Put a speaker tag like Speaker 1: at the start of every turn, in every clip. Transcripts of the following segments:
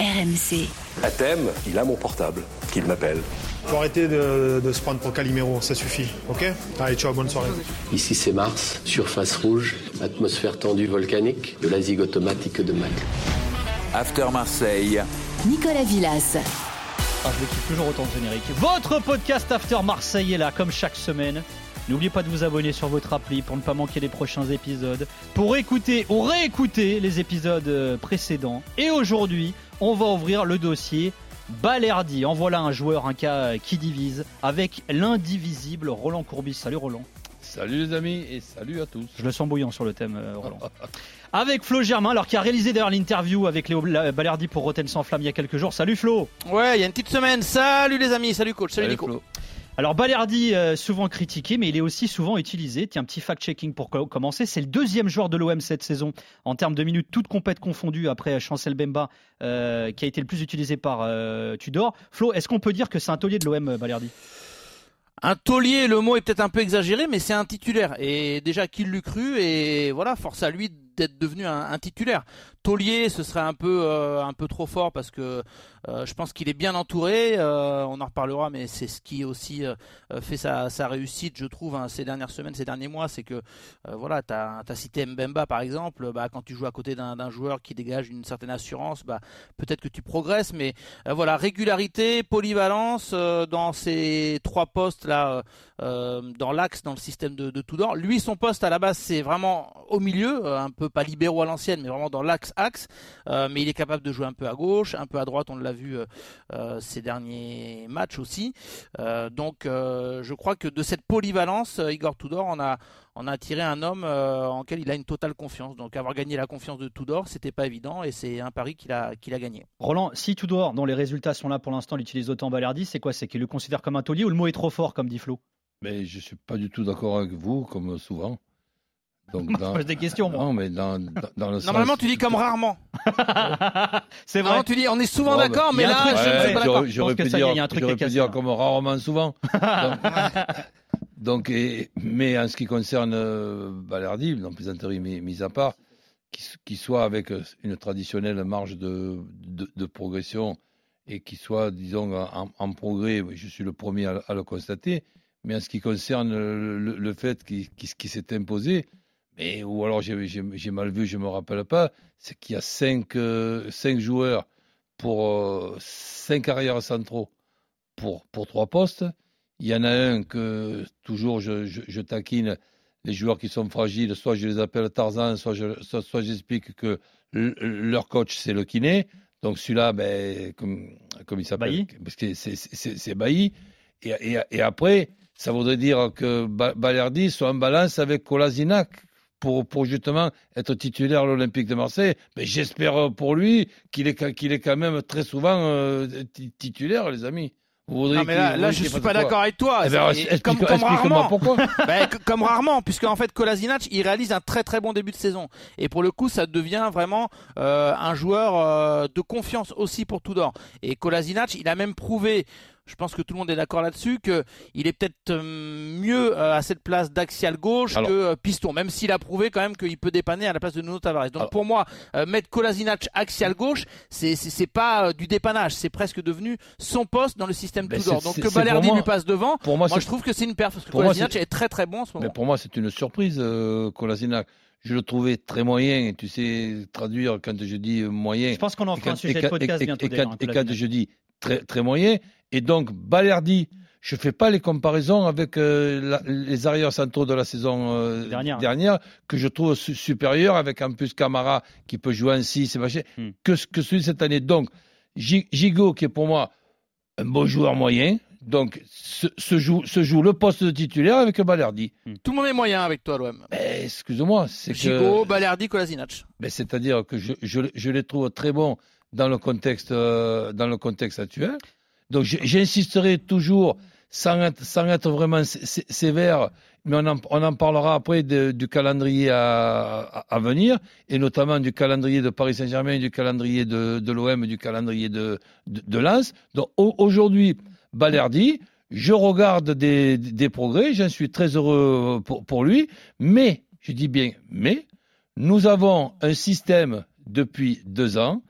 Speaker 1: RMC.
Speaker 2: À thème, il a mon portable, qu'il m'appelle.
Speaker 3: Faut arrêter de, de se prendre pour Calimero, ça suffit, ok? Allez, ciao, bonne soirée.
Speaker 4: Ici c'est Mars, surface rouge, atmosphère tendue volcanique, de la zig automatique de Mac.
Speaker 5: After Marseille.
Speaker 1: Nicolas Villas.
Speaker 6: Ah, je le kiffe toujours autant ce générique. Votre podcast After Marseille est là, comme chaque semaine. N'oubliez pas de vous abonner sur votre appli pour ne pas manquer les prochains épisodes, pour écouter ou réécouter les épisodes euh, précédents. Et aujourd'hui, on va ouvrir le dossier Balerdi. En voilà un joueur, un cas qui divise, avec l'indivisible Roland Courbis. Salut Roland.
Speaker 7: Salut les amis et salut à tous.
Speaker 6: Je le sens bouillant sur le thème, euh, Roland. avec Flo Germain, alors qui a réalisé d'ailleurs l'interview avec Léo Balerdi pour Rotten sans flamme il y a quelques jours. Salut Flo.
Speaker 8: Ouais, il y a une petite semaine. Salut les amis, salut coach, salut, Nico.
Speaker 7: Flo.
Speaker 6: Alors Balerdi, euh, souvent critiqué, mais il est aussi souvent utilisé. Tiens, petit fact-checking pour co- commencer. C'est le deuxième joueur de l'OM cette saison en termes de minutes, toutes compètes confondues, après Chancel Bemba, euh, qui a été le plus utilisé par euh, Tudor. Flo, est-ce qu'on peut dire que c'est un taulier de l'OM, Balerdi?
Speaker 8: Un taulier, le mot est peut-être un peu exagéré, mais c'est un titulaire. Et déjà, qui l'eût cru? Et voilà, force à lui d'être devenu un, titulaire. Taulier, ce serait un peu euh, un peu trop fort parce que euh, je pense qu'il est bien entouré. euh, on en reparlera, mais c'est ce qui aussi fait sa, réussite, je trouve, hein, ces dernières semaines, ces derniers mois, c'est que voilà, t'as as cité Mbemba par exemple. Bah, quand tu joues à côté d'un joueur qui dégage une certaine assurance, bah peut-être que tu progresses, mais voilà, régularité, polyvalence dans ces trois postes là, dans l'axe, dans le système de, de Tudor. Lui, son poste à la base, c'est vraiment au milieu, un peu pas libéraux à l'ancienne, mais vraiment dans l'axe axe. Euh, mais il est capable de jouer un peu à gauche, un peu à droite. On l'a vu euh, euh, ces derniers matchs aussi. Euh, donc, euh, je crois que de cette polyvalence, Igor Tudor, on a on a tiré un homme euh, en quel il a une totale confiance. Donc, avoir gagné la confiance de Tudor, c'était pas évident, et c'est un pari qu'il a qu'il a gagné.
Speaker 6: Roland, si Tudor, dont les résultats sont là pour l'instant, il utilise autant Balerdi, c'est quoi? C'est qu'il le considère comme un taulier ou le mot est trop fort, comme dit Flo?
Speaker 7: Mais je suis pas du tout d'accord avec vous, comme souvent. Donc,
Speaker 6: Je pose des questions, moi.
Speaker 7: Non, mais dans, dans, dans le
Speaker 8: Normalement,
Speaker 7: sens...
Speaker 8: tu dis comme rarement.
Speaker 6: c'est vrai.
Speaker 8: Normalement, tu dis on est souvent
Speaker 7: Ouais,
Speaker 8: d'accord, mais là,
Speaker 6: truc,
Speaker 8: je
Speaker 6: ouais,
Speaker 8: ne suis pas d'accord.
Speaker 7: J'aurais pu dire,
Speaker 6: il y a un truc
Speaker 7: j'aurais
Speaker 6: qui est
Speaker 7: pu dire
Speaker 6: cassé,
Speaker 7: comme rarement souvent. Donc, donc, et- mais en ce qui concerne euh, Balerdi, dans plaisanterie mis, mis à part, qu'il soit avec euh, une traditionnelle marge de, de, de progression et qu'il soit, disons, en, en progrès, je suis le premier à, à le constater. Mais en ce qui concerne le, fait qu'il qu'il- qu'il s'est imposé, mais, ou alors j'ai mal vu, je ne me rappelle pas, c'est qu'il y a cinq, euh, cinq joueurs pour euh, cinq arrières centraux pour, pour trois postes. Il y en a un que toujours je, je, je taquine les joueurs qui sont fragiles, soit je les appelle Tarzan, soit je- soit, soit j'explique que leur coach c'est le kiné. Donc celui-là, ben, comme, comme il s'appelle, parce que c'est- Bailly. Et, et, et après, ça voudrait dire que Ba- Balerdi soit en balance avec Kolasinac pour, pour justement être titulaire à l'Olympique de Marseille. Mais j'espère pour lui qu'il est, qu'il est quand même très souvent euh, ti- titulaire, les amis. Vous
Speaker 8: Non, mais là, je suis pas d'accord avec toi.
Speaker 7: Eh ben,
Speaker 8: comme, rarement.
Speaker 7: pourquoi.
Speaker 8: Ben, comme rarement, puisque en fait Kolasinac, il réalise un très très bon début de saison. Et pour le coup, ça devient vraiment euh, un joueur euh, de confiance aussi pour Tudor. Et Kolasinac, il a même prouvé, je pense que tout le monde est d'accord là-dessus, que il est peut-être euh, mieux euh, à cette place d'axial gauche
Speaker 7: Alors-
Speaker 8: que euh, piston, même s'il a prouvé quand même qu'il peut dépanner à la place de Nuno Tavares. Donc
Speaker 7: Alors-
Speaker 8: pour moi, mettre Kolasinac axial gauche, c'est c'est pas du dépannage, c'est presque devenu son poste dans le système
Speaker 7: Ben,
Speaker 8: Tudor. Donc que Balerdi
Speaker 7: moi-
Speaker 8: lui passe devant,
Speaker 7: Pour moi,
Speaker 8: je trouve que c'est une perf parce que Kolasinac est très très bon en ce moment.
Speaker 7: Mais pour moi, c'est une surprise, euh, Kolasinac. Je le trouvais très moyen, et tu sais traduire quand je dis moyen.
Speaker 6: Je pense qu'on en fera un
Speaker 7: quand-
Speaker 6: sujet
Speaker 7: et
Speaker 6: de
Speaker 7: quand-
Speaker 6: podcast
Speaker 7: et-
Speaker 6: bientôt.
Speaker 7: et quand- et quand je dis très, très moyen, et donc Balerdi, je ne fais pas les comparaisons avec euh, la- les arrières centraux de la saison euh,
Speaker 6: Dernière.
Speaker 7: que je trouve su- supérieurs, avec en plus Camara qui peut jouer en 6 et machin,
Speaker 6: Hmm.
Speaker 7: que, ce- que celui de cette année. Donc, Gi- Gigot, qui est pour moi un bon joueur moyen, donc se, se joue, se joue le poste de titulaire avec Balerdi.
Speaker 8: Tout le monde est moyen avec toi, l'OM.
Speaker 7: Mais excuse-moi, c'est que.
Speaker 8: Gigot, Balerdi, Kolasinac.
Speaker 7: Ben, C'est-à-dire que je, je, je les trouve très bons dans le contexte, euh, dans le contexte actuel. Donc j'insisterai toujours, sans être, vraiment sé- sé- sévère, mais on en, parlera après du calendrier à, venir, et notamment du calendrier de Paris Saint-Germain, du calendrier de, l'OM, du calendrier de, Lens. Donc au- aujourd'hui, Balerdi, je regarde des, progrès, j'en suis très heureux pour lui, mais, je dis bien mais, nous avons un système depuis deux ans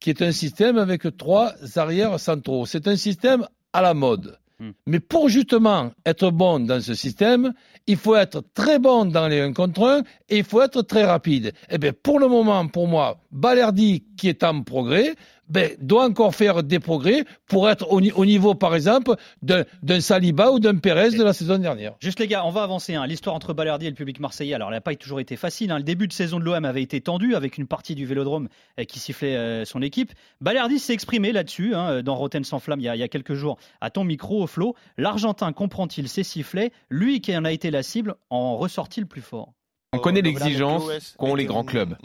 Speaker 7: qui est un système avec trois arrières centraux. C'est un système à la mode.
Speaker 6: Hmm.
Speaker 7: Mais pour justement être bon dans ce système, il faut être très bon dans les 1 contre 1 et il faut être très rapide. Eh bien, pour le moment, pour moi, Balerdi, qui est en progrès, ben, doit encore faire des progrès pour être au, ni- au niveau, par exemple, d'un Saliba ou d'un Pérez de la saison dernière.
Speaker 6: Juste les gars, on va avancer. hein. L'histoire entre Balerdi et le public marseillais, alors elle n'a pas toujours été facile. hein. Le début de saison de l'OM avait été tendu avec une partie du Vélodrome euh, qui sifflait euh, son équipe. Balerdi s'est exprimé là-dessus hein, dans Rotten sans flamme il y, a, il y a quelques jours à ton micro, au Flo. L'Argentin comprend-il ces sifflets Lui qui en a été la cible en ressortit le plus fort.
Speaker 9: On connaît l'exigence qu'ont les grands clubs.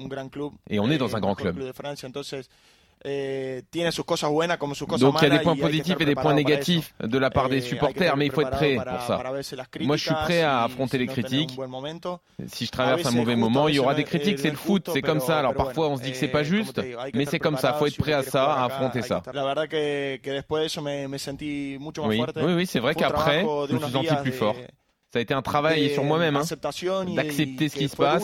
Speaker 9: Et on est dans un grand club. Donc il y a des points positifs et des points négatifs de la part des supporters, mais il faut être prêt pour ça. Moi je suis prêt à affronter les critiques. Si je traverse un mauvais moment, il y aura des critiques, c'est le foot, c'est comme ça. Alors parfois on se dit que c'est pas juste, mais c'est comme ça, il faut être prêt à ça, à affronter ça. Oui, oui, oui c'est vrai qu'après, je me suis senti plus fort. Ça a été un travail sur moi-même, hein, d'accepter ce qui se passe.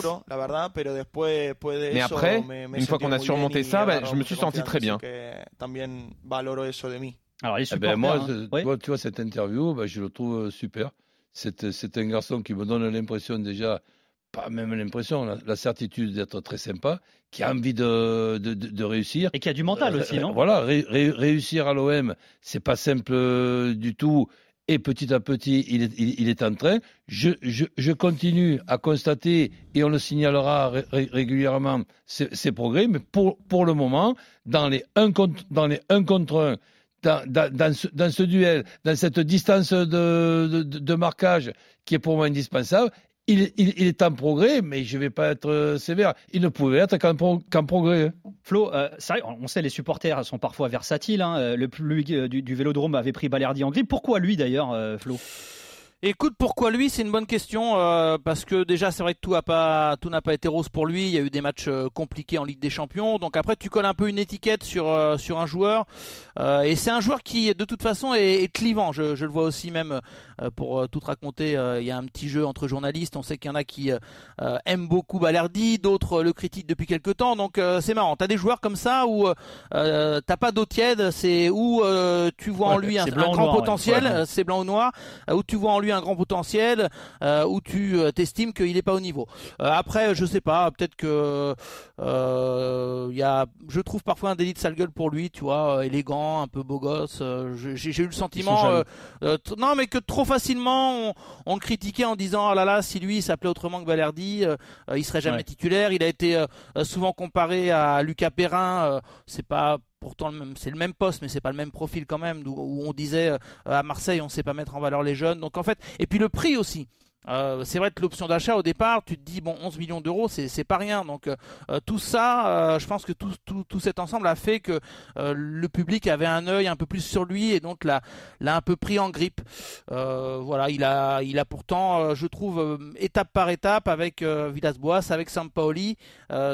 Speaker 9: Mais après, une fois qu'on a surmonté ça, ben, je me suis senti très bien.
Speaker 6: Alors
Speaker 7: Eh ben, moi,
Speaker 6: hein. Ouais.
Speaker 7: moi, tu vois, cette interview, ben, je le trouve euh, super. C'est c'est un garçon qui me donne l'impression déjà, pas même l'impression, la, la certitude d'être très sympa, qui a envie de, de, de- de réussir.
Speaker 6: Et qui a du mental
Speaker 7: Euh,
Speaker 6: aussi,
Speaker 7: euh,
Speaker 6: non?
Speaker 7: Voilà, ré- ré- réussir à l'OM, c'est pas simple euh, du tout. Et petit à petit, il est, en train. Je, continue à constater, et on le signalera ré- ré- régulièrement, ces, progrès. Mais pour, le moment, dans les 1 contre, dans les 1 contre 1, dans, ce, duel, dans cette distance de marquage qui est pour moi indispensable, il, est en progrès, mais je ne vais pas être euh, sévère. Il ne pouvait être qu'en pro- qu'en progrès.
Speaker 6: Flo, euh, on sait les supporters sont parfois versatiles. hein. Euh, Le plus du, Vélodrome avait pris Balerdi en grippe. Pourquoi lui d'ailleurs, Flo?
Speaker 8: Écoute, pourquoi lui C'est une bonne question euh, parce que déjà c'est vrai que tout a pas tout n'a pas été rose pour lui. Il y a eu des matchs euh, compliqués en Ligue des Champions. Donc après tu colles un peu une étiquette sur euh, sur un joueur Euh, et c'est un joueur qui de toute façon est, est clivant. Je, je le vois aussi même euh, pour tout te raconter. euh, il y a un petit jeu entre journalistes. On sait qu'il y en a qui aiment beaucoup Balerdi, d'autres le critiquent depuis quelques temps. Donc euh, c'est marrant. T'as des joueurs comme ça où euh, t'as pas d'eau tiède. C'est où euh, tu vois en lui un,
Speaker 6: blanc
Speaker 8: grand
Speaker 6: noir,
Speaker 8: potentiel.
Speaker 6: Ouais.
Speaker 8: C'est blanc ou noir. où tu vois en lui un grand potentiel, euh, où tu euh, t'estimes qu'il n'est pas au niveau. Euh, après, je sais pas, peut-être que euh, il y a, je trouve parfois un délit de sale gueule pour lui, tu vois, euh, élégant, un peu beau gosse. euh, J'ai eu le sentiment, euh, euh, non, mais que trop facilement on, on le critiquait en disant, ah là là, si lui il s'appelait autrement que euh, euh, il serait jamais
Speaker 6: Ouais.
Speaker 8: titulaire. Il a été euh, euh, souvent comparé à Lucas Perrin. euh, c'est pas pourtant c'est le même poste, mais c'est pas le même profil quand même. Où, où on disait euh, à Marseille, on sait pas mettre en valeur les jeunes. Donc en fait, et puis le prix aussi. Euh, c'est vrai que l'option d'achat au départ, tu te dis bon 11 millions d'euros, c'est pas rien. Donc euh, euh, tout ça, je pense que tout, cet ensemble a fait que le public avait un œil un peu plus sur lui et donc l'a l'a un peu pris en grippe. Voilà, il a pourtant, je trouve, étape par étape avec Villas-Boas, avec Sampaoli,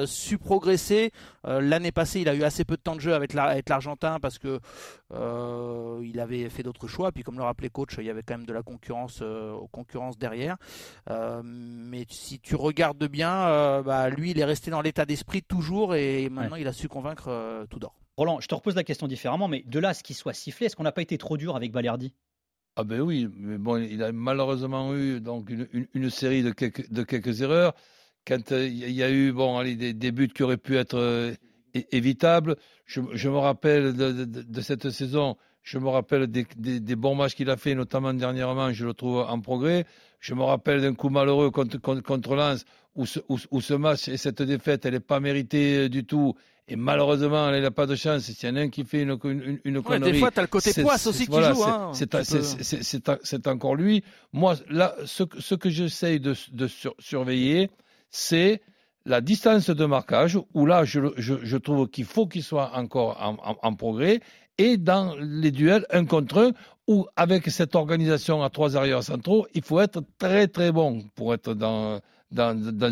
Speaker 8: su progresser. L'année passée, il a eu assez peu de temps de jeu avec la- avec l'Argentin parce que il avait fait d'autres choix. Puis comme le rappelait coach, il y avait quand même de la concurrence, concurrence derrière. Euh, mais si tu regardes bien, euh, bah, lui, il est resté dans l'état d'esprit toujours et maintenant il a su convaincre euh, tout d'or.
Speaker 6: Roland, je te repose la question différemment, mais de là à ce qu'il soit sifflé, est-ce qu'on n'a pas été trop dur avec Balerdi?
Speaker 7: Ah ben oui, mais bon, il a malheureusement eu donc une, une- une série de quelques, de quelques erreurs. Quand euh, il y a eu bon, allez, des, des buts qui auraient pu être euh, évitables, je, je me rappelle de, de- de- de cette saison, je me rappelle des, des- des bons matchs qu'il a fait, notamment dernièrement, je le trouve en progrès. Je me rappelle d'un coup malheureux contre, contre, contre Lens, où ce, où, où ce match et cette défaite, elle n'est pas méritée euh, du tout. Et malheureusement, elle n'a pas de chance. S'il y en a un qui fait une, une, une
Speaker 8: Ouais,
Speaker 7: connerie.
Speaker 8: des fois, tu as le côté poisse aussi qui
Speaker 7: voilà,
Speaker 8: joue.
Speaker 7: c'est-
Speaker 8: hein.
Speaker 7: c'est-
Speaker 8: peux-
Speaker 7: encore lui. Moi, là, ce, que- ce que j'essaye de, de sur- surveiller, c'est la distance de marquage, où là, je, le- je, je trouve qu'il faut qu'il soit encore en, en- en progrès, et dans les duels un contre un, où avec cette organisation à trois arrières centraux, il faut être très très bon pour être dans, dans, dans,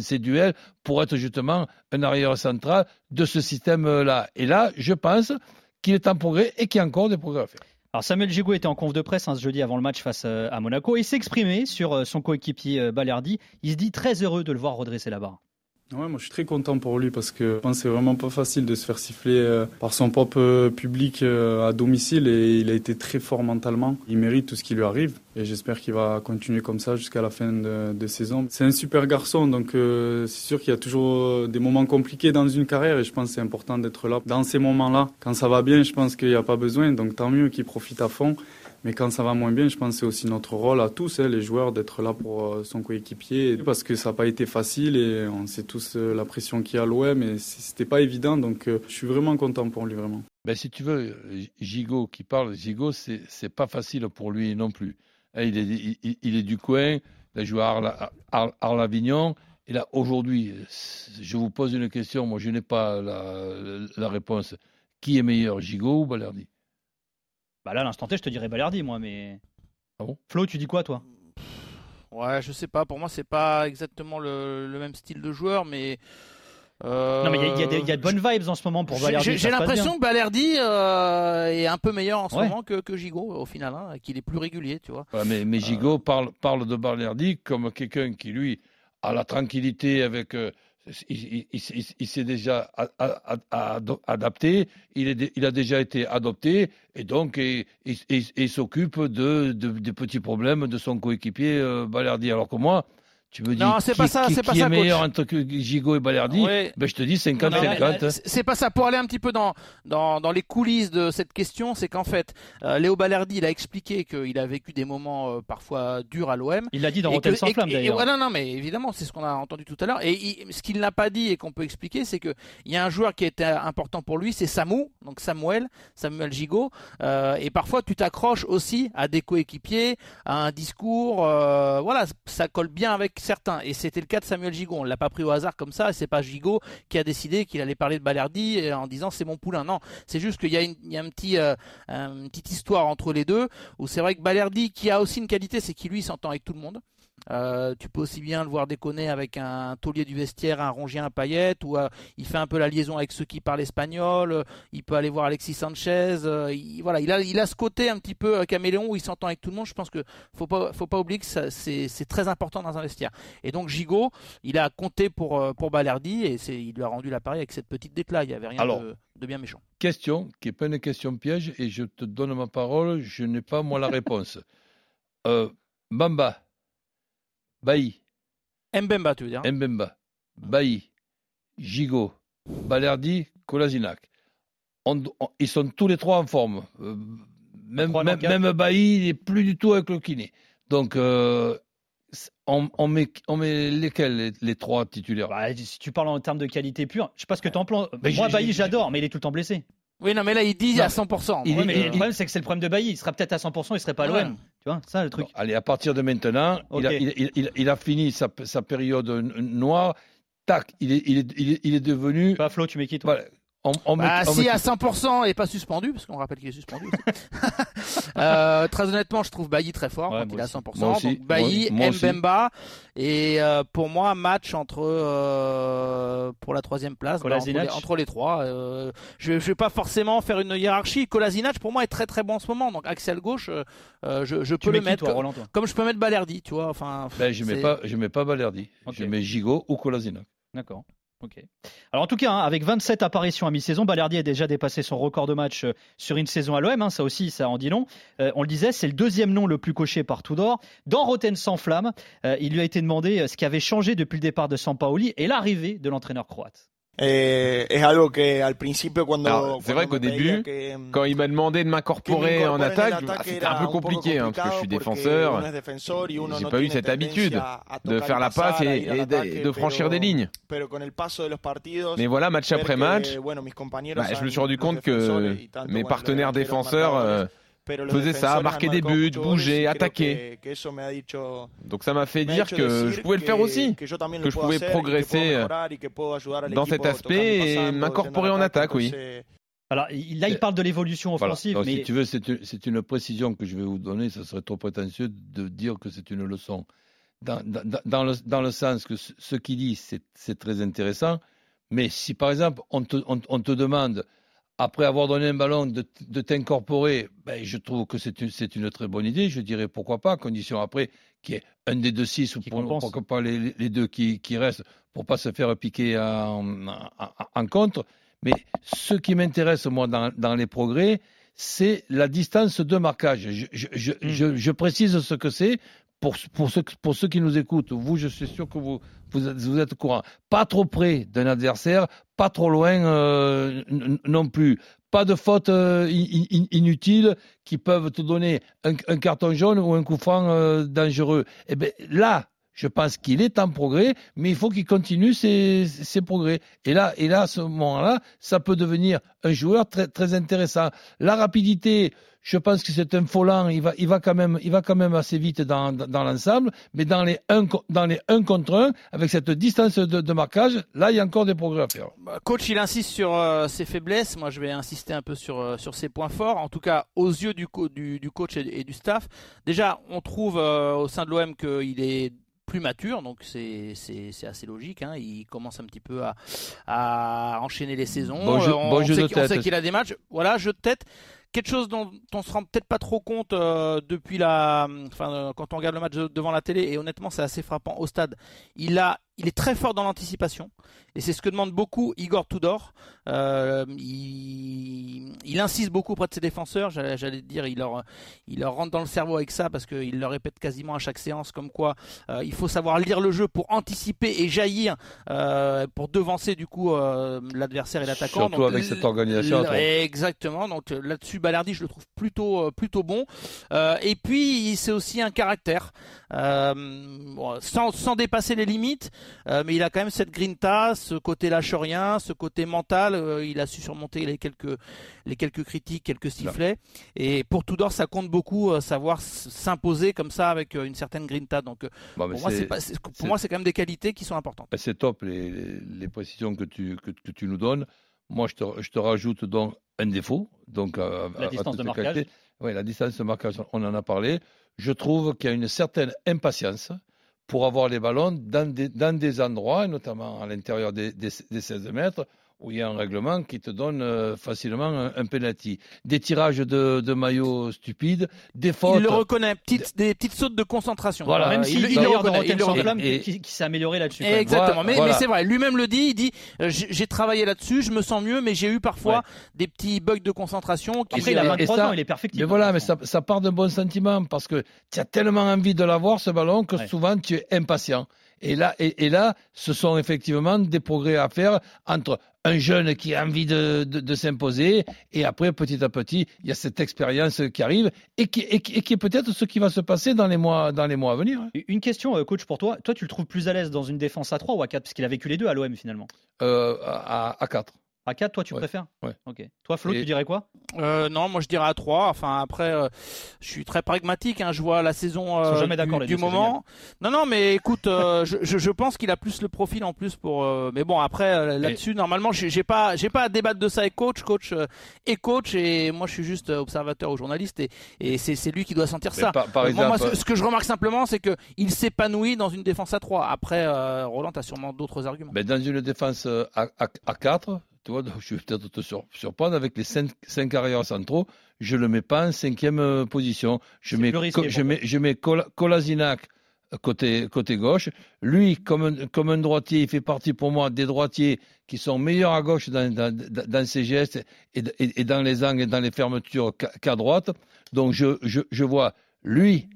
Speaker 7: ces duels, pour être justement un arrière central de ce système-là. Et là, je pense qu'il est en progrès et qu'il y a encore des progrès à faire.
Speaker 6: Alors Samuel Gigot était en conf de presse hein, ce jeudi avant le match face euh, à Monaco et exprimé sur euh, son coéquipier euh, Balerdi. Il se dit très heureux de le voir redresser la barre.
Speaker 10: Ouais, moi je suis très content pour lui parce que je pense que c'est vraiment pas facile de se faire siffler euh, par son propre euh, public euh, à domicile et il a été très fort mentalement. Il mérite tout ce qui lui arrive et j'espère qu'il va continuer comme ça jusqu'à la fin de, de saison. C'est un super garçon donc c'est sûr qu'il y a toujours des moments compliqués dans une carrière et je pense que c'est important d'être là dans ces moments-là. Quand ça va bien, je pense qu'il n'y a pas besoin donc tant mieux qu'il profite à fond. Mais quand ça va moins bien, je pense que c'est aussi notre rôle à tous, hein, les joueurs, d'être là pour euh, son coéquipier. Parce que ça n'a pas été facile et on sait tous euh, la pression qu'il y a à l'OM mais c'était pas évident. Donc euh, je suis vraiment content pour lui, vraiment.
Speaker 7: Ben, si tu veux, Gigot qui parle, Gigot, c'est pas facile pour lui non plus. Hein, il est, du coin, il a joué à Arles-Avignon. Et là, aujourd'hui, je vous pose une question, moi je n'ai pas la, la, réponse. Qui est meilleur, Gigot ou Balerdi?
Speaker 6: Bah là, à l'instant T, je te dirais Balerdi, moi, mais.
Speaker 7: Ah bon?
Speaker 6: Flo, tu dis quoi, toi?
Speaker 8: Ouais, je sais pas. Pour moi, c'est pas exactement le, même style de joueur, mais.
Speaker 6: Non, mais il y, a de bonnes vibes en ce moment pour Balerdi.
Speaker 8: J'ai l'impression que Balerdi euh, est un peu meilleur en ce moment que, que Gigot, au final, hein, qu'il est plus régulier, tu vois.
Speaker 7: mais, mais Gigot parle, parle de Balerdi comme quelqu'un qui, lui, a la tranquillité avec. Il, s'est déjà adapté, il, a déjà été adopté, et donc il, s'occupe de, de, petits problèmes de son coéquipier euh. Alors que moi, tu me dis
Speaker 8: non, c'est pas ça, c'est pas
Speaker 7: qui
Speaker 8: ça,
Speaker 7: est meilleur entre Gigot et Balerdi ben je te dis 50-50.
Speaker 8: C'est pas ça. Pour aller un petit peu dans, dans, dans les coulisses de cette question, c'est qu'en fait, euh, Léo Balerdi, il a expliqué qu'il a vécu des moments euh, parfois durs à l'OM.
Speaker 6: Il l'a dit dans Rotten sans flamme d'ailleurs.
Speaker 8: non, non, mais évidemment, c'est ce qu'on a entendu tout à l'heure. Et ce qu'il n'a pas dit et qu'on peut expliquer, c'est qu'il y a un joueur qui était important pour lui, c'est Samou, donc Samuel, Samuel Gigot. Euh, et parfois, tu t'accroches aussi à des coéquipiers, à un discours. Ça colle bien avec certains. Et c'était le cas de Samuel Gigot. On l'a pas pris au hasard comme ça. C'est pas Gigot qui a décidé qu'il allait parler de Balerdi en disant c'est mon poulain. Non, c'est juste qu'il y a, une, un petit, euh, une petite histoire entre les deux où c'est vrai que Balerdi, qui a aussi une qualité, c'est qu'il lui s'entend avec tout le monde. Euh, tu peux aussi bien le voir déconner avec un taulier du vestiaire, un rongien à paillettes, ou euh, il fait un peu la liaison avec ceux qui parlent espagnol. Euh, il peut aller voir Alexis Sanchez. il, voilà, il a, il a ce côté un petit peu caméléon où il s'entend avec tout le monde. Je pense que faut pas, faut pas oublier que c'est très important dans un vestiaire. Et donc Gigot, il a compté pour pour Balerdi et il lui a rendu l'appareil avec cette petite dette là. Il y avait rien de, de, bien méchant.
Speaker 7: Question qui est pas une question piège et je te donne ma parole. Je n'ai pas moi la réponse. Bamba. Bailly.
Speaker 8: Mbemba, tu veux dire
Speaker 7: Mbemba. Bailly. Gigot. Balerdi. Kolasinac. ils sont tous les trois en forme. Euh, même, même, Bailly, il n'est plus du tout avec le kiné. Donc, euh, on, met, on met lesquels, les, trois titulaires?
Speaker 6: Bah, Si tu parles en termes de qualité pure, je sais pas ce que tu en plans. Moi, Bailly, j'adore, mais il est tout le temps blessé.
Speaker 8: Oui, non, mais là, il dit à 100%.
Speaker 6: le problème, c'est que c'est le problème de Bailly. Il sera peut-être à 100%, il serait pas à l'OM. Tu vois, ça, le truc.
Speaker 7: allez, à partir de maintenant, il, a, fini sa, période noire. Tac, il est, il est, devenu.
Speaker 6: Pas Flo, tu qui,
Speaker 8: bah, si à 100% et pas suspendu, parce qu'on rappelle qu'il est suspendu. euh, très honnêtement, je trouve Bailly très fort quand il est à 100%. Donc Bailly, Mbemba et euh, pour moi match entre euh, pour la troisième place bah, entre, les, entre, les, trois. Je, je vais pas forcément faire une hiérarchie. Kolasinac pour moi est très très bon en ce moment. Donc Axel gauche, je, je peux le mettre comme, je peux mettre Balerdi, tu vois. Enfin.
Speaker 7: Ben, je mets pas je mets pas Balerdi. Je mets Gigot ou Kolasinac.
Speaker 6: D'accord. Alors en tout cas, hein, avec 27 apparitions à mi-saison, Balerdi a déjà dépassé son record de match euh, sur une saison à l'OM. Hein, ça aussi, ça en dit long. Euh, on le disait, c'est le deuxième nom le plus coché par Tudor. Dans Roten sans flamme, euh, il lui a été demandé ce qui avait changé depuis le départ de Sampaoli et l'arrivée de l'entraîneur croate.
Speaker 9: Eh, c'est vrai qu'au début, quand il m'a demandé de m'incorporer en attaque, c'était un peu compliqué hein, parce que je suis défenseur. J'ai pas eu cette habitude de faire la passe et, de, franchir des lignes. Mais voilà, match après match, bah, je me suis rendu compte que mes partenaires défenseurs faisait ça, marquer des buts, bouger, attaquer. Donc ça m'a fait dire que je pouvais le faire aussi, que je pouvais progresser dans cet aspect et m'incorporer en attaque, oui.
Speaker 6: Alors là, il parle de l'évolution offensive. mais...
Speaker 7: Si tu veux, c'est une, précision que je vais vous donner. Ça serait trop prétentieux de dire que c'est une leçon. Dans, dans, le, dans, le, sens que ce, qu'il dit, c'est très intéressant. Mais si par exemple, on te, on te demande après avoir donné un ballon, de, de t'incorporer, ben, je trouve que c'est une, une, très bonne idée. Je dirais pourquoi pas, condition après qu'il y ait un des deux six ou pourquoi pas les, les deux qui, qui, restent pour pas se faire piquer en, en, en contre. Mais ce qui m'intéresse, moi, dans, dans, les progrès, c'est la distance de marquage. Je, je, je, mmh. je précise ce que c'est pour, ceux, qui nous écoutent. Vous, je suis sûr que vous, êtes, au courant. Pas trop près d'un adversaire, pas trop loin euh, non plus. Pas de fautes euh, in, inutiles qui peuvent te donner un, carton jaune ou un coup franc euh, dangereux. Eh bien, là, je pense qu'il est en progrès, mais il faut qu'il continue ses, progrès. Et là, et là, à ce moment-là, ça peut devenir un joueur très, intéressant. La rapidité, je pense que c'est un Folland, il va, il va quand même, il va quand même assez vite dans, l'ensemble, mais dans les 1 dans les un contre 1, avec cette distance de, marquage, là, il y a encore des progrès à faire.
Speaker 8: Bah, coach, il insiste sur euh, ses faiblesses. Moi, je vais insister un peu sur, euh, sur ses points forts. En tout cas, aux yeux du, du, du coach et, du staff. Déjà, on trouve euh, au sein de l'OM qu'il est plus mature, donc c'est assez logique. Hein. Il commence un petit peu à, à enchaîner les saisons.
Speaker 7: Bon jeu, on,
Speaker 8: sait,
Speaker 7: on
Speaker 8: sait qu'il a des matchs. Voilà, jeu de tête quelque chose dont on se rend peut-être pas trop compte euh, depuis la, enfin, euh, quand on regarde le match devant la télé, et honnêtement, c'est assez frappant au stade. Il a, il est très fort dans l'anticipation, et c'est ce que demande beaucoup Igor Tudor. Euh, il, il, insiste beaucoup auprès de ses défenseurs. J'allais dire, il leur, il leur rentre dans le cerveau avec ça parce qu'il le répète quasiment à chaque séance, comme quoi euh, il faut savoir lire le jeu pour anticiper et jaillir, euh, pour devancer du coup l'adversaire et l'attaquant.
Speaker 7: Surtout avec cette organisation.
Speaker 8: Exactement. Donc là-dessus, Balerdi, je le trouve plutôt, plutôt bon. et puis, c'est aussi un caractère, sans, sans dépasser les limites, mais il a quand même cette grinta, ce côté lâche rien, ce côté mental. il a su surmonter les quelques les quelques critiques, quelques sifflets. Et pour Tudor, ça compte beaucoup, euh, savoir s'imposer comme ça avec euh, une certaine grinta. Donc, euh, pour, moi, c'est pour moi, c'est quand même des qualités qui sont importantes.
Speaker 7: Bah, c'est top les, les, précisions que tu, que, tu nous donnes. Moi, je te, je te rajoute donc un défaut. Donc,
Speaker 6: la distance de marquage.
Speaker 7: Oui, la distance de marquage, on en a parlé. Je trouve qu'il y a une certaine impatience pour avoir les ballons dans des, endroits, notamment à l'intérieur des 16 mètres, où il y a un règlement qui te donne euh, facilement un, un, penalty. Des tirages de, de maillots stupides, des fautes.
Speaker 8: Il le reconnaît, petites, des petites sautes de concentration.
Speaker 6: Voilà, même s'il il, il, reconnaît, il le reconnaît. Qui, qui s'est amélioré là-dessus.
Speaker 8: Exactement, mais, mais c'est vrai, lui-même le dit, il dit euh, j'ai travaillé là-dessus, je me sens mieux, mais j'ai eu parfois ouais. des petits bugs de concentration.
Speaker 6: Qui Après, il a 23 ça, ans, il est perfectible.
Speaker 7: Mais voilà, mais ça, ça part d'un bon sentiment parce que tu as tellement envie de l'avoir ce ballon que ouais. souvent tu es impatient. Et là, et, et, là, ce sont effectivement des progrès à faire entre un jeune qui a envie de, de, de s'imposer et après, petit à petit, il y a cette expérience qui arrive et qui, et qui, et qui est peut-être ce qui va se passer dans les mois, dans les mois à venir.
Speaker 6: Une question, euh, coach, pour toi. Toi, tu le trouves plus à l'aise dans une défense à 3 ou à 4 Parce qu'il a vécu les deux à l'OM finalement.
Speaker 7: Euh, à, à 4.
Speaker 6: À 4, toi, tu
Speaker 7: ouais.
Speaker 6: préfères
Speaker 7: Ouais.
Speaker 6: Ok. Toi, Flo, et... tu dirais quoi
Speaker 8: euh, Non, moi, je dirais à 3. Enfin, après, euh, je suis très pragmatique. Hein. Je vois la saison euh,
Speaker 6: jamais
Speaker 8: du, moment. Non, non, mais écoute, euh, je, je, pense qu'il a plus le profil en plus pour. euh, mais bon, après, là-dessus, et... normalement, j'ai pas, j'ai pas à débattre de ça avec coach. Coach et coach. Et moi, je suis juste observateur ou journaliste. Et, et c'est lui qui doit sentir mais ça.
Speaker 7: Par, par
Speaker 8: exemple,
Speaker 7: moi,
Speaker 8: ce, ce, que je remarque simplement, c'est que il s'épanouit dans une défense à 3. Après, Roland, a sûrement d'autres arguments.
Speaker 7: Mais dans une défense à, à, à 4 tu vois, je vais peut-être te sur, surprendre avec les cinq, cinq arrières centraux, je le mets pas en cinquième euh, position. Je mets,
Speaker 6: risqué,
Speaker 7: je mets, je mets Kolasinac côté, côté gauche. Lui, comme un, comme un droitier, il fait partie pour moi des droitiers qui sont meilleurs à gauche dans, dans, dans ses gestes et, et, et, dans les angles et dans les fermetures qu'à droite. Donc je, je, je vois lui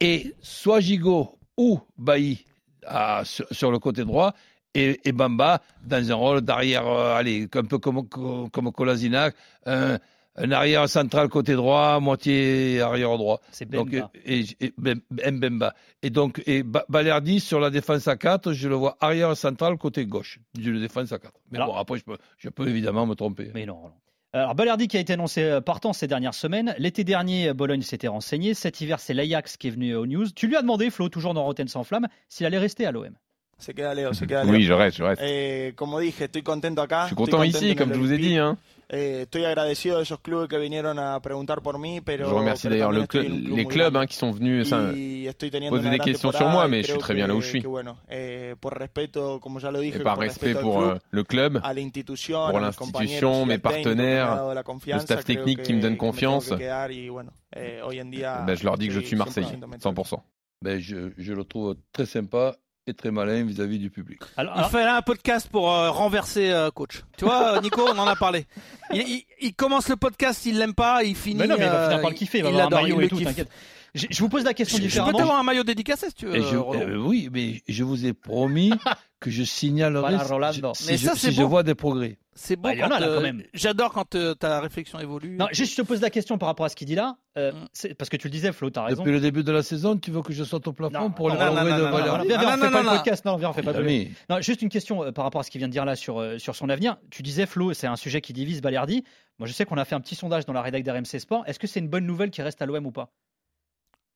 Speaker 7: et soit Gigot ou Bailly à, sur, sur le côté droit et, et, Bamba dans un rôle d'arrière, euh, allez, un peu comme, comme, Kolasinac, un, un, arrière central côté droit, moitié arrière droit.
Speaker 6: C'est Bemba.
Speaker 7: et, et, et, Mbemba. Et donc, et Balerdi sur la défense à 4, je le vois arrière central côté gauche d'une défense à 4. Mais Alors, bon, après, je peux, je peux évidemment me tromper.
Speaker 6: Mais non, non. Alors Balerdi qui a été annoncé partant ces dernières semaines. L'été dernier, Bologne s'était renseigné. Cet hiver, c'est l'Ajax qui est venu aux news. Tu lui as demandé, Flo, toujours dans Rotten sans flamme, s'il allait rester à l'OM.
Speaker 11: Se queda Leo, se queda
Speaker 9: Leo. Oui, je reste, je reste.
Speaker 11: Eh, como dije, estoy contento acá.
Speaker 9: Je suis content ici, comme je vous ai dit. Hein.
Speaker 11: Eh, estoy agradecido de esos clubes que vinieron a preguntar por mí, pero.
Speaker 9: Je remercie d'ailleurs le club, les clubs hein, qui sont venus ça, poser des questions sur moi, mais je suis très bien là où je suis.
Speaker 11: Que, bueno, eh, por respeto, como ya lo dije,
Speaker 9: Et par respect pour club, le club, pour l'institution, mes partenaires, le staff technique qui me donne confiance,
Speaker 11: y, bueno, eh,
Speaker 9: ben, je leur dis que je suis Marseillais, 100%.
Speaker 7: Ben, je, je le trouve très sympa et très malin vis-à-vis du public.
Speaker 8: Alors, il fait un podcast pour euh, renverser euh, coach. Tu vois, Nico, on en a parlé. Il, il, commence le podcast, il l'aime pas, il finit.
Speaker 6: Mais non, mais il va finir par
Speaker 8: le
Speaker 6: kiffer, il va avoir un maillot et tout, t'inquiète. Je, je, vous pose la question
Speaker 8: je,
Speaker 6: différemment.
Speaker 8: Je peux t'avoir un maillot dédicacé si tu veux.
Speaker 7: Je, euh, oui, mais je vous ai promis que je signalerai
Speaker 6: voilà,
Speaker 7: si,
Speaker 8: mais ça,
Speaker 7: je, si
Speaker 8: bon.
Speaker 7: je vois des progrès.
Speaker 8: C'est bon.
Speaker 6: Bah,
Speaker 8: quand,
Speaker 6: là,
Speaker 8: euh,
Speaker 6: quand même.
Speaker 8: J'adore quand euh, ta réflexion évolue.
Speaker 6: Non, juste je te pose la question par rapport à ce qu'il dit là, euh,
Speaker 8: Mm.
Speaker 6: parce que tu le disais, Flo, t'as raison.
Speaker 7: Depuis le début de la saison, tu veux que je saute au plafond
Speaker 6: non,
Speaker 7: pour
Speaker 6: non,
Speaker 7: le
Speaker 6: non, non,
Speaker 7: de
Speaker 6: non,
Speaker 7: Valérie
Speaker 6: non, viens, viens, on
Speaker 8: non,
Speaker 6: fait
Speaker 8: non,
Speaker 6: pas
Speaker 8: non.
Speaker 6: le podcast. Non, viens, on fait pas
Speaker 7: Ami.
Speaker 6: Non, juste une question euh, par rapport à ce qu'il vient de dire là sur, euh, sur son avenir. Tu disais, Flo, c'est un sujet qui divise Balerdi. Moi, je sais qu'on a fait un petit sondage dans la rédac d'RMC Sport. Est-ce que c'est une bonne nouvelle qu'il reste à l'OM ou pas?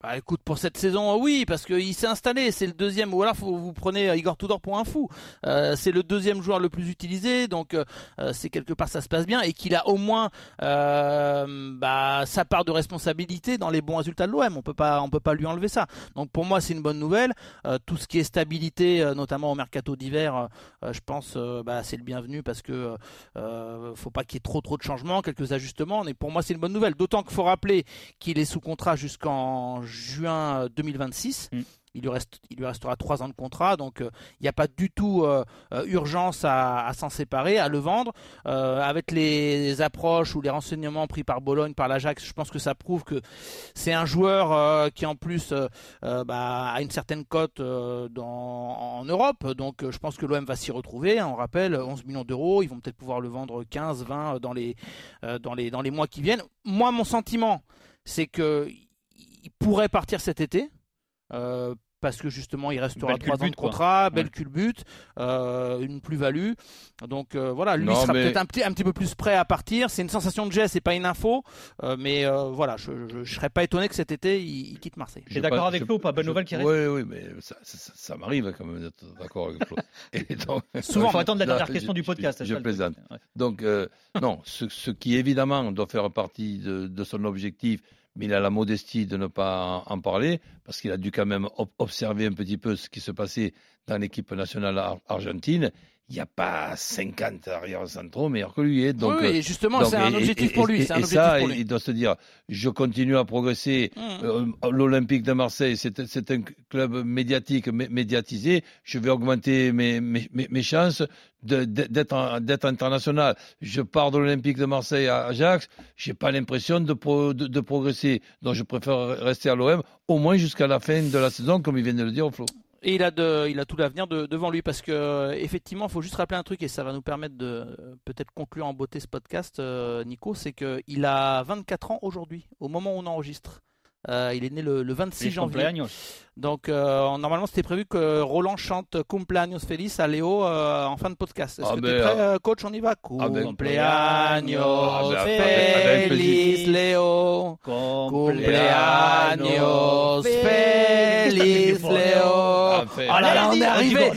Speaker 8: Bah écoute, pour cette saison, oui, parce qu'il s'est installé. C'est le deuxième. Ou alors, vous prenez Igor Tudor pour un fou. Euh, c'est le deuxième joueur le plus utilisé, donc euh, c'est quelque part ça se passe bien et qu'il a au moins euh, bah, sa part de responsabilité dans les bons résultats de l'OM. On peut pas, on peut pas lui enlever ça. Donc pour moi, c'est une bonne nouvelle. Euh, tout ce qui est stabilité, euh, notamment au mercato d'hiver, euh, je pense, euh, bah, c'est le bienvenu parce que euh, faut pas qu'il y ait trop trop de changements, quelques ajustements. Mais pour moi, c'est une bonne nouvelle. D'autant qu'il faut rappeler qu'il est sous contrat jusqu'en juin 2026.
Speaker 6: Mm.
Speaker 8: Il lui, reste, il lui restera trois ans de contrat, donc euh, il n'y a pas du tout euh, euh, urgence à, à s'en séparer, à le vendre. Euh, avec les approches ou les renseignements pris par Bologne, par l'Ajax, je pense que ça prouve que c'est un joueur euh, qui en plus euh, euh, bah, a une certaine cote euh, en Europe. Donc euh, je pense que l'OM va s'y retrouver. On rappelle, 11 millions d'euros, ils vont peut-être pouvoir le vendre 15, 20 dans les, euh, dans les, dans les mois qui viennent. Moi, mon sentiment, c'est que il pourrait partir cet été. Euh, parce que justement il restera
Speaker 6: Belle
Speaker 8: trois ans
Speaker 6: culbute,
Speaker 8: de
Speaker 6: quoi.
Speaker 8: contrat, belle
Speaker 6: Ouais.
Speaker 8: culbute, euh, une plus-value. Donc euh, voilà, lui
Speaker 7: Non,
Speaker 8: sera
Speaker 7: mais-
Speaker 8: peut-être un petit, un petit peu plus prêt à partir. C'est une sensation de geste, c'est pas une info, euh, mais euh, voilà, je, je, je serais pas étonné que cet été il, il quitte Marseille.
Speaker 6: T'es d'accord avec Flo ou pas Bonne
Speaker 7: je-
Speaker 6: nouvelle qui reste
Speaker 7: Oui, oui, mais ça, ça, ça- ça m'arrive quand même d'être d'accord avec Flo. Et donc-
Speaker 6: Souvent, faut attendre la dernière
Speaker 7: je-
Speaker 6: question du
Speaker 7: je-
Speaker 6: podcast.
Speaker 7: Je, plaisante.
Speaker 6: Ouais.
Speaker 7: Donc, euh, non, ce, ce qui évidemment doit faire partie de, de son objectif, mais il a la modestie de ne pas en, parler, parce qu'il a dû quand même ob- observer un petit peu ce qui se passait dans l'équipe nationale ar- argentine. Il n'y a pas 50 arrières centraux meilleurs que lui. hein. Donc,
Speaker 8: oui, oui,
Speaker 7: euh,
Speaker 8: et justement, c'est un
Speaker 7: et-
Speaker 8: objectif
Speaker 7: et-
Speaker 8: pour lui.
Speaker 7: et-
Speaker 8: C'est un
Speaker 7: et ça,
Speaker 8: pour lui.
Speaker 7: il doit se dire, je continue à progresser.
Speaker 8: Mmh.
Speaker 7: Euh, L'Olympique de Marseille, c'est un club médiatique, mé- médiatisé. Je vais augmenter mes, mes, mes- chances d'être international. Je pars de l'Olympique de Marseille à Ajax. J'ai pas l'impression de, pro- de, de progresser. Donc je préfère rester à l'OM au moins jusqu'à la fin de la saison, comme il vient de le dire, Flo.
Speaker 8: Et il a, de, il a tout l'avenir de- devant lui parce que euh, effectivement, il faut juste rappeler un truc et ça va nous permettre de euh, peut-être conclure en beauté ce podcast, euh, Nico, c'est qu'il a 24 ans aujourd'hui, au moment où on enregistre. Euh, il est né le, le 26
Speaker 6: Les
Speaker 8: janvier.
Speaker 6: cumpleaños.
Speaker 8: Donc euh, normalement c'était prévu que Roland chante Cumpleaños Feliz à Léo euh, en fin de podcast. Est-ce
Speaker 7: Ah
Speaker 8: que
Speaker 7: ben,
Speaker 8: t'es prêt, coach On y va?
Speaker 7: ah ben,
Speaker 8: Cumpleaños
Speaker 7: ah ben, avec
Speaker 8: Feliz. Léo Cumpleaños
Speaker 7: fait.
Speaker 8: Oh là là, on est arrivé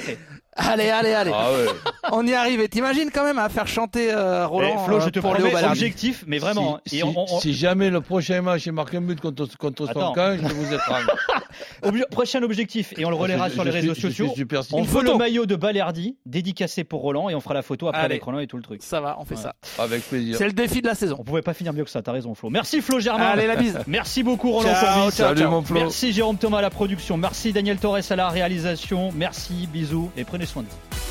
Speaker 6: Allez,
Speaker 8: Allez, allez,
Speaker 7: Ah ouais.
Speaker 8: On y arrive. Et t'imagines quand même à faire chanter euh, Roland
Speaker 6: Flo, je
Speaker 8: euh,
Speaker 6: te
Speaker 8: pour Léo
Speaker 6: promets, objectif, mais vraiment.
Speaker 7: Si,
Speaker 6: et on- on-
Speaker 7: si jamais le prochain match est marqué un but contre, contre son
Speaker 6: Attends.
Speaker 7: camp, je vous étrangle.
Speaker 6: obje- prochain objectif, et on le relaiera
Speaker 7: Je-
Speaker 6: sur
Speaker 7: je
Speaker 6: les
Speaker 7: suis-
Speaker 6: réseaux sociaux. On fait le maillot de Balerdi, dédicacé pour Roland, et on fera la photo après
Speaker 8: Allez.
Speaker 6: avec Roland et tout le truc.
Speaker 8: Ça va, on fait
Speaker 6: Ouais.
Speaker 8: ça.
Speaker 7: Avec plaisir.
Speaker 8: C'est le défi de la saison.
Speaker 6: On pouvait pas finir mieux que ça, t'as raison Flo. Merci Flo Germain.
Speaker 8: Allez, la bise.
Speaker 6: Merci beaucoup Roland
Speaker 8: Ciao, ciao,
Speaker 7: Salut mon Flo.
Speaker 6: Merci Jérôme Thomas à la production. Merci Daniel Torres à la réalisation. Merci, bisous et prenez soin de vous.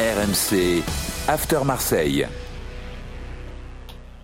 Speaker 5: RMC After Marseille.